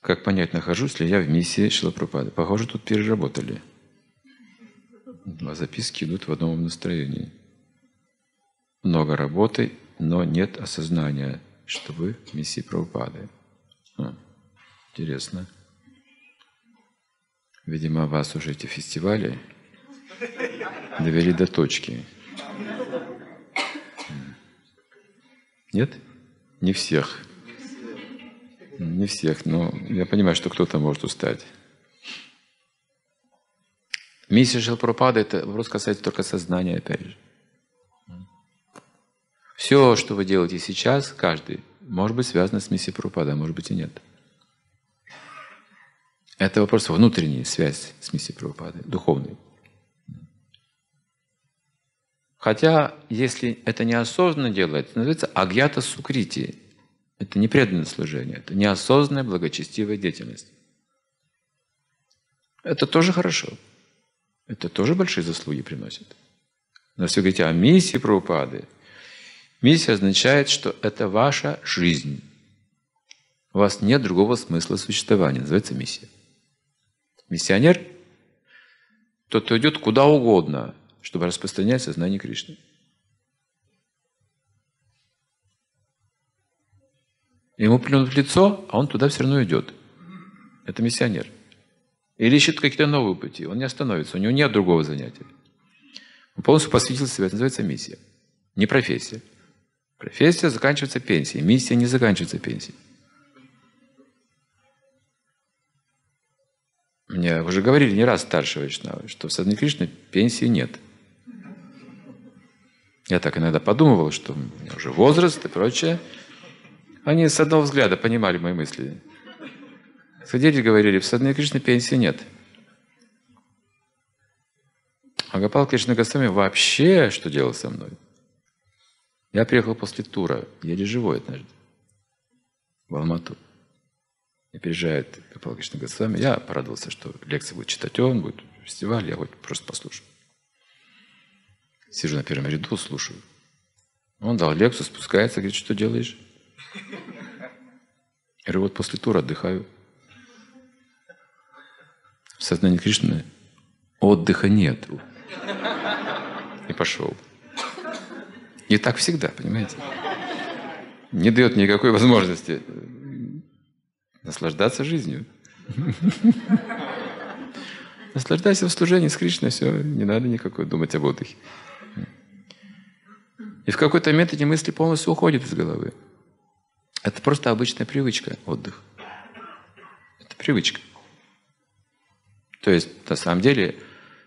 Как понять, нахожусь ли я в миссии Шилапрапады? Похоже, тут переработали. А записки идут в одном настроении. Много работы, но нет осознания, что вы в миссии Прабхупады. А, интересно. Видимо, вас уже эти фестивали довели до точки. Нет? Не всех. Не всех, но я понимаю, что кто-то может устать. Миссия Шилпрапада – это вопрос касается только сознания, опять же. Все, что вы делаете сейчас, каждый, может быть связано с миссией Прабхупада, а может быть и нет. Это вопрос внутренней связи с миссией Прабхупады, духовной. Хотя, если это неосознанно делается, называется агьята сукрити. Это не преданное служение, это неосознанная благочестивая деятельность. Это тоже хорошо. Это тоже большие заслуги приносит. Но вы говорите о миссии Прабхупады, миссия означает, что это ваша жизнь. У вас нет другого смысла существования. Называется миссия. Миссионер – тот, кто идет куда угодно, чтобы распространять сознание Кришны. Ему плюнут в лицо, а он туда все равно идет. Это миссионер. Или ищет какие-то новые пути. Он не остановится, у него нет другого занятия. Он полностью посвятил себя. Это называется миссия. Не профессия. Профессия заканчивается пенсией. Миссия не заканчивается пенсией. Мне уже говорили не раз старшие Вайшнавы, что в Садхане Кришны пенсии нет. Я так иногда подумывал, что у меня уже возраст и прочее. Они с одного взгляда понимали мои мысли. Сидели говорили, в Садхане Кришны пенсии нет. А Гопал Кришна Госвами вообще что делал со мной? Я приехал после тура, еле живой однажды, в Алмату. И приезжает Гопал Кришна Госвами. Я порадовался, что лекции будет читать он, будет фестиваль, я вот просто послушаю. Сижу на первом ряду, слушаю. Он дал лекцию, спускается, говорит, что делаешь? Я говорю, вот после тура отдыхаю. В сознании Кришны отдыха нет. И пошел. И так всегда, понимаете? Не дает никакой возможности наслаждаться жизнью. Наслаждайся в служении с Кришной, все, не надо никакой думать об отдыхе. И в какой-то момент эти мысли полностью уходят из головы. Это просто обычная привычка, отдых. Это привычка. То есть, на самом деле,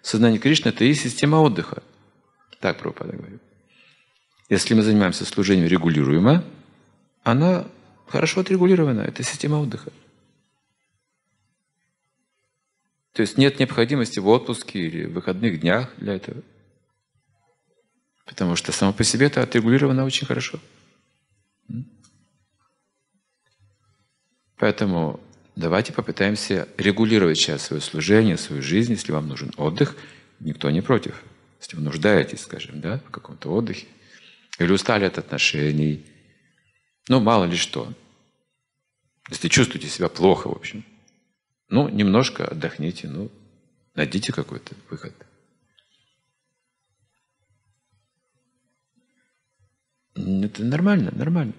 сознание Кришны – это и система отдыха. Так Прабхупада говорит. Если мы занимаемся служением регулируемо, она хорошо отрегулирована. Это система отдыха. То есть нет необходимости в отпуске или в выходных днях для этого. Потому что само по себе это отрегулировано очень хорошо. Поэтому давайте попытаемся регулировать сейчас свое служение, свою жизнь. Если вам нужен отдых, никто не против. Если вы нуждаетесь, скажем, да, в каком-то отдыхе, или устали от отношений, ну, мало ли что. Если чувствуете себя плохо, в общем, ну, немножко отдохните, ну, найдите какой-то выход. Это нормально, нормально.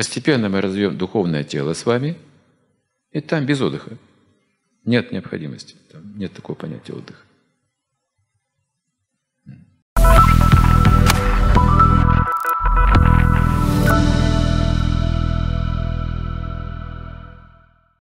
Постепенно мы развьем духовное тело с вами, и там без отдыха. Нет необходимости, там нет такого понятия отдыха.